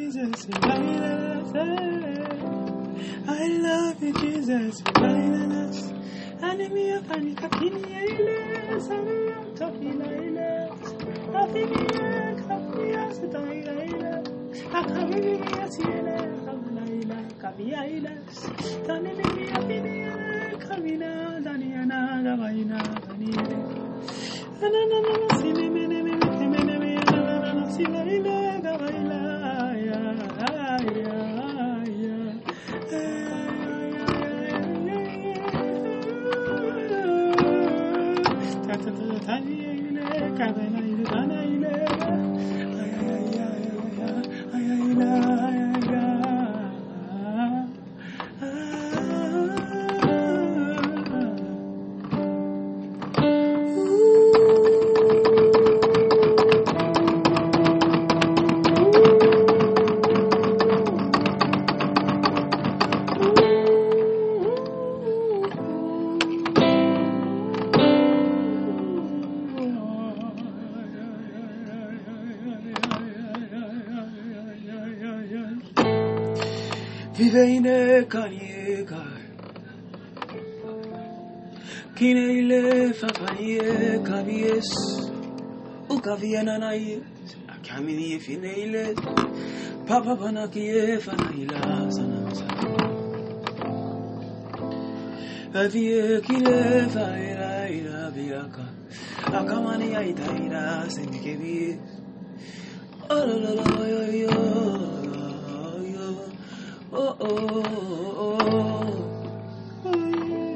Jesus, I love you, Jesus, Vailanas. Anemia panica piniele, savia topilaile, afinia capia setaile, acavia siele, cavalaila, caviailes, tanemia pinia, cavina, daniana, gavaina, daniele. Ananana, katıldı tayyiyle kadına iltana Viveine kanieka Kineile fafanie kavies Ukaviena nai Akamini fineile Papa panakie fanaila sanamsa Avie kile faira ira viaka Akamani aita ira senikevi Oh la la la yo yo oh, oh, oh. oh. oh.